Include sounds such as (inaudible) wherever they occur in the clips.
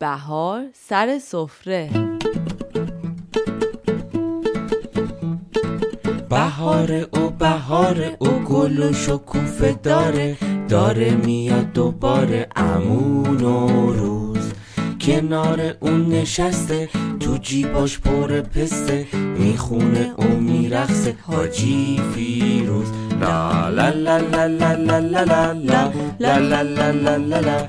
بهار سر سفره بهار او بهار او گل و شکوفه داره داره میاد دوباره امون و روز کنار اون نشسته تو جیباش پر پسته می‌خونه و میرخصه حاجی فیروز لا لا لا لا لا لا لا لا لا لا لا لا لا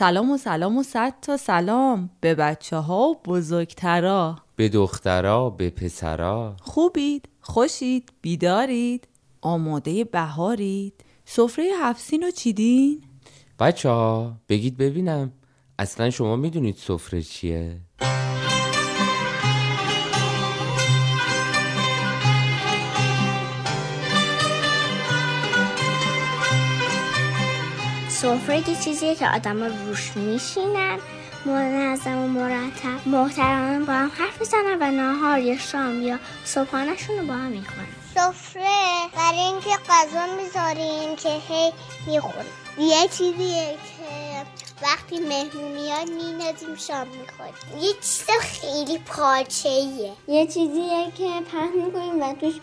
سلام و سلام و صد تا سلام به بچه ها و بزرگترا. به دخترا به پسرا. خوبید؟ خوشید؟ بیدارید؟ آماده بهارید؟ سفره هفسین رو چیدین؟ بچه ها بگید ببینم. اصلا شما می‌دونید سفره چیه؟ سفره یه چیزیه که آدم روش میشینن منظم و مرتب. محترمان با هم حرف می‌زنن و نهار یا شام یا صبحانهشون رو با هم می‌کنن سفره برای اینکه غذا می‌ذاریم که هی می‌خوریم یه چیزیه که وقتی مهمون میاد مینازیم شام می‌خوریم یه چیز خیلی پارچه یه چیزیه که پهن می‌کنیم و توش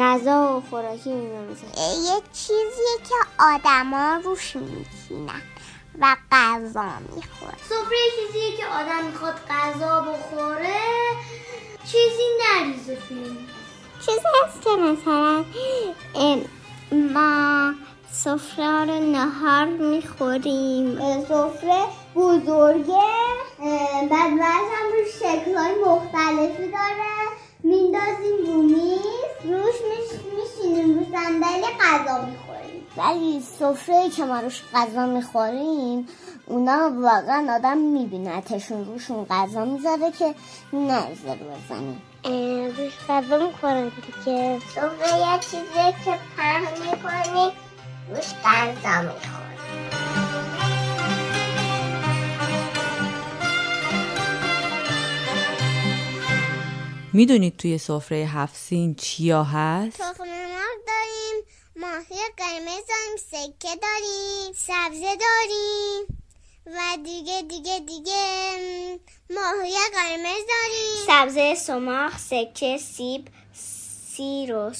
غذا و خوراکی اینا می‌ذاریم. یه چیزیه که آدما روش میشینن و غذا می‌خورن. سفره چیزیه که آدم می‌خواد غذا بخوره. چیزی نریزه توی چیزی هست که مثلا ام، ما سفره رو نهار می‌خوریم. سفره بزرگه. بعد بعد هم روش شکلهای مختلفی داره. میندازیم رو میز. روش میشینیم رو صندلی غذا می‌خوریم. ولی سفره که ما روش غذا می‌خوریم اونا واقعا آدم میبینتشون روشون غذا می‌ذاره که رو بزنیم روش غذا می‌خورن دیگه. سفره یه چیزی که پهن می‌کنی غذا می‌خوری می‌دونید توی سفره هفسین چیا هست؟ تخم مرغ داریم ماهی قرمز داریم سکه داریم سبزه داریم و دیگه دیگه دیگه ماهی قرمز داریم. سبزه سماق سکه سیب سیر و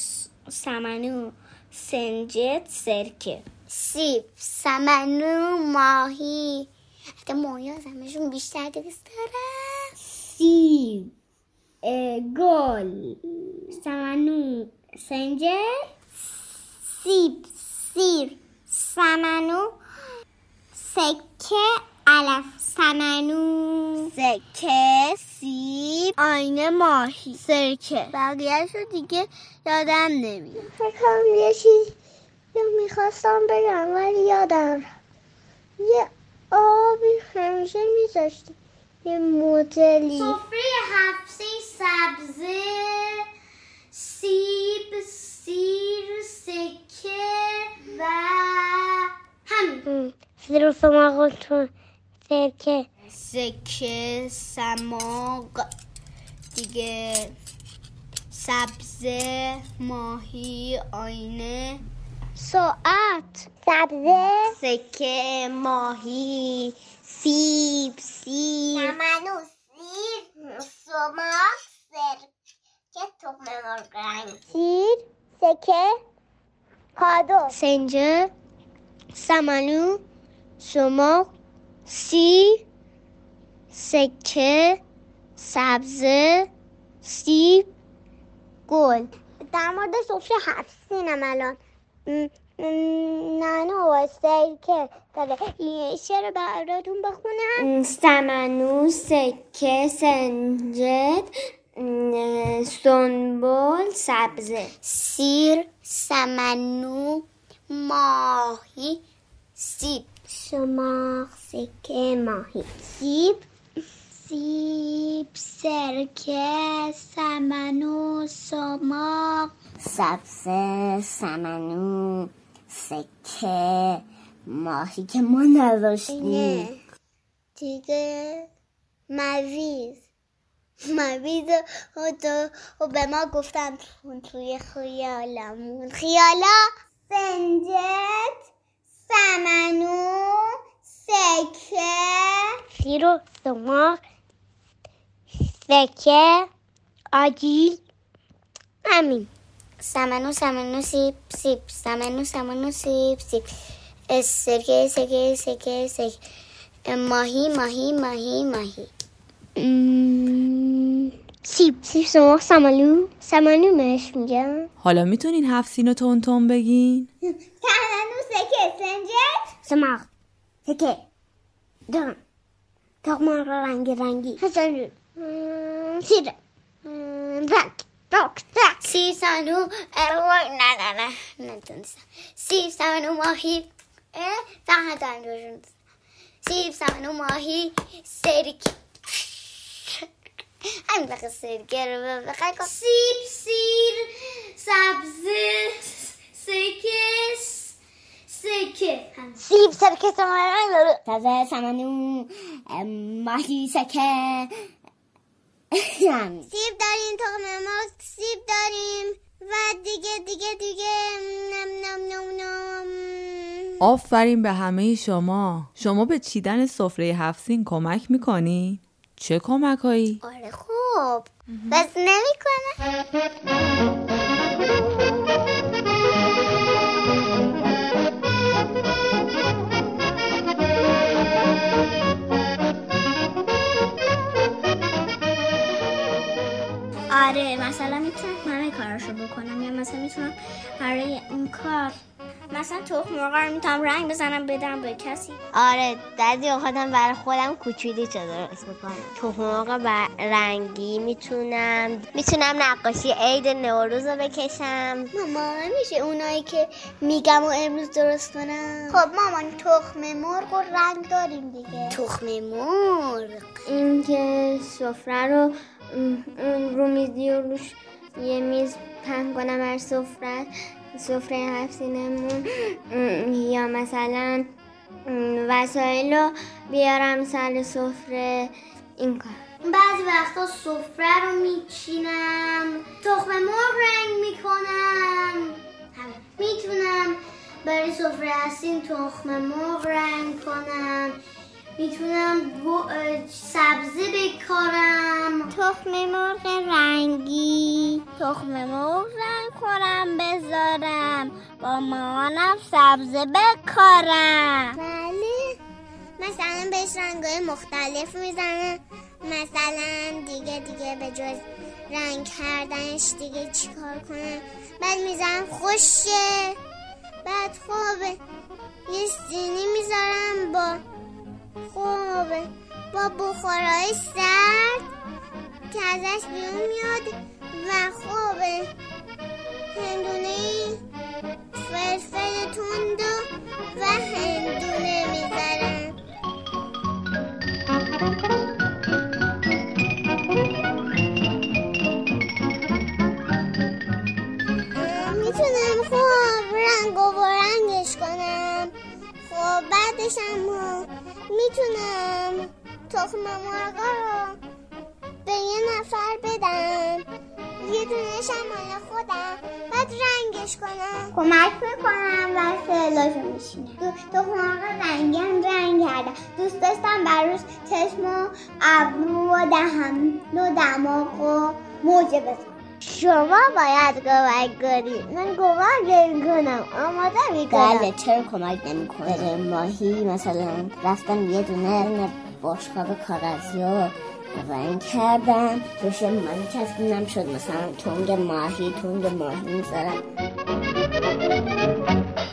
سمنو. سنجت سرکه. سیب سمنو ماهی. حتی ماهی ها زمشون بیشتر دوست دارم سیب گل. سمنو سنجر سیب سیر سمنو سکه. علف سمنو. سکه سیب. آینه ماهی. سرکه بقیهش رو دیگه یادم نمیاد. فکرم یه چیز می‌خواستم بگم ولی یادم. یه آبی همیشه میذاشتیم یه مدلی سفره هفته سبزه. سیب سیر سکه و همین. سیر و سماق سرکه. سکه سماق دیگه سبزه ماهی آینه. ساعت. سبزه. سکه ماهی سیب سیر. سمنو سیر سماق سرکه تخم مرغ سیر سکه کادو سنجه سمنو سماق سیر سکه سبزه سیب گل. در مورد سفره هفت سینم الان. نانو و سکه داره چرا براتون بخونم. سمنو سکه سنجد سنبول سبزه. سیر سمنو ماهی سیب. شماغ سکه ماهی. سیب. سیب سرکه سمنو سماق سبزه سمنو سکه ماهی که ما نداشتیم. دیگه مویز مویز و به ما گفتن توی خیالمون. خیالا؟ سنجت سمنو سکه. سیر و سماق سکه آجیل. همین. سمنو سمنو سیب سیب. سمنو سمنو سیب سیب. سکه سکه سکه سکه. ماهی ماهی ماهی ماهی. سیب سیب سماق سمنو سمنو مش میگم حالا می‌تونین هفت سینو تون تون بگین؟ (laughs) Peki sence? Sımak. Peki. Dön. Tokmak rengi rengi. Hasanül. Hmm, sir. Hmm, bak. Dokta. Sisanu erwak na na na. Ne tunsa. Sisanu mahi. E daha da görün. Sisanu mahi serik. عندنا قصير قرب بقى سيب سير سبز سكس سکه. سیب سرکه تازه سمنو ماهی سکه. سیب داریم تخم مرغ سیب داریم. و دیگه دیگه دیگه نم نم نم نم. آفرین به همه شما. شما به چیدن سفره هفت کمک می‌کنی؟ چه کمک هایی؟ آره خوب. بس نمی‌کنه. کار. مثلا تخم مرغ رو می‌تونم رنگ بزنم بدم به کسی. آره بعضی اوقاتم برای خودم کوچولی چه درست می‌کنم. تخم مرغ رنگی می‌تونم می‌تونم نقاشی عید نوروز رو بکشم. ماما میشه اونایی که میگم و امروز درست کنم خب مامان تخم مرغ و رنگ داریم دیگه. تخم مرغ. این که سفره رو رو میزی و روش یه میز پهن کنم بر سفره. سفره هفتینمون یا مثلا وسایل رو بیارم سر سفره این کار. بعضی وقتا سفره رو میچینم تخم مرغ رنگ می‌کنم. می‌تونم برای سفره هستین تخم مرغ رنگ کنم. می‌تونم سبزه بکارم. تخم مرغ رنگی. تخم مرغ رنگ کنم بذارم. با مامانم سبزه بکارم. بله. مثلا بهش رنگای مختلف می‌زنم. مثلا دیگه دیگه به جز رنگ کردنش دیگه چیکار کنم؟ بعد می‌زنم خوشه بعد خوبه یه سینی می‌ذارم با خوبه با بخورای سرد که ازش بیرون میاد و خوبه هندونه می‌تونم. تخم مرغا رو به یه نفر بدم. یه دونش مال خودم. بعد رنگش کنم. کمک می‌کنم و سلاشو میشینه تخم مرغ رنگی هم رنگ کردم. دوست داشتم براش چشم و ابرو و دهم و دماغ و موجه بزنم. شما باید کمک کنید من کمک کنم آماده می‌کنم. بله چرا کمک نمی‌کنه ماهی مثلا رفتم یه دونه باشقاب کاغذی رو رنگ کردم. روش ماهی چسبونم شد. مثلا تونگ ماهی تونگ ماهی می‌ذارم.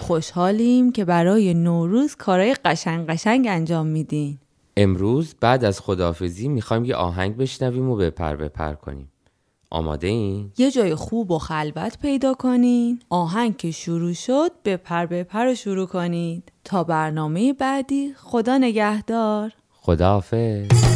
خوشحالیم که برای نوروز کارهای قشنگ قشنگ انجام میدین. امروز بعد از خداحافظی می‌خوایم یه آهنگ بشنویم و بپر بپر کنیم. آماده این؟ یه جای خوب و خلوت پیدا کنین. آهنگ که شروع شد به پر به پر شروع کنید. تا برنامه بعدی خدا نگهدار. خداحافظ.